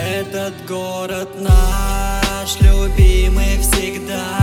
Этот город наш, любимый всегда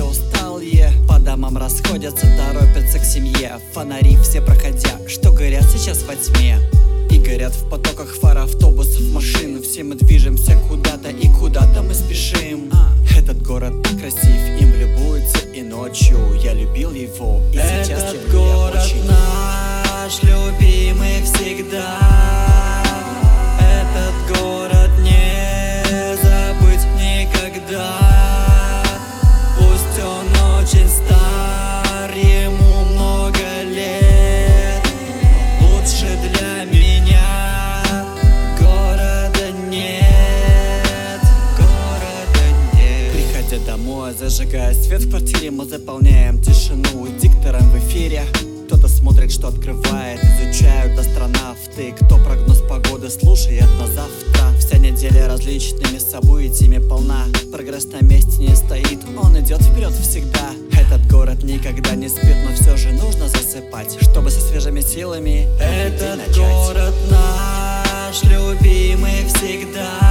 все усталые. По домам расходятся, торопятся к семье. Фонари все проходя, что горят сейчас во тьме. И горят в потоках фар автобусов, машин. Все мы движемся куда-то и куда-то мы спешим. Этот город так красив, им любуются и ночью Я любил его. И сейчас Этот люблю я город домой, зажигая свет в квартире Мы заполняем тишину диктором в эфире. Кто-то смотрит, что открывает, изучают астронавты. Кто прогноз погоды слушает на завтра. Вся неделя различными событиями полна. Прогресс на месте не стоит, он идет вперед всегда. Этот город никогда не спит, но все же нужно засыпать Чтобы со свежими силами Этот город наш, любимый всегда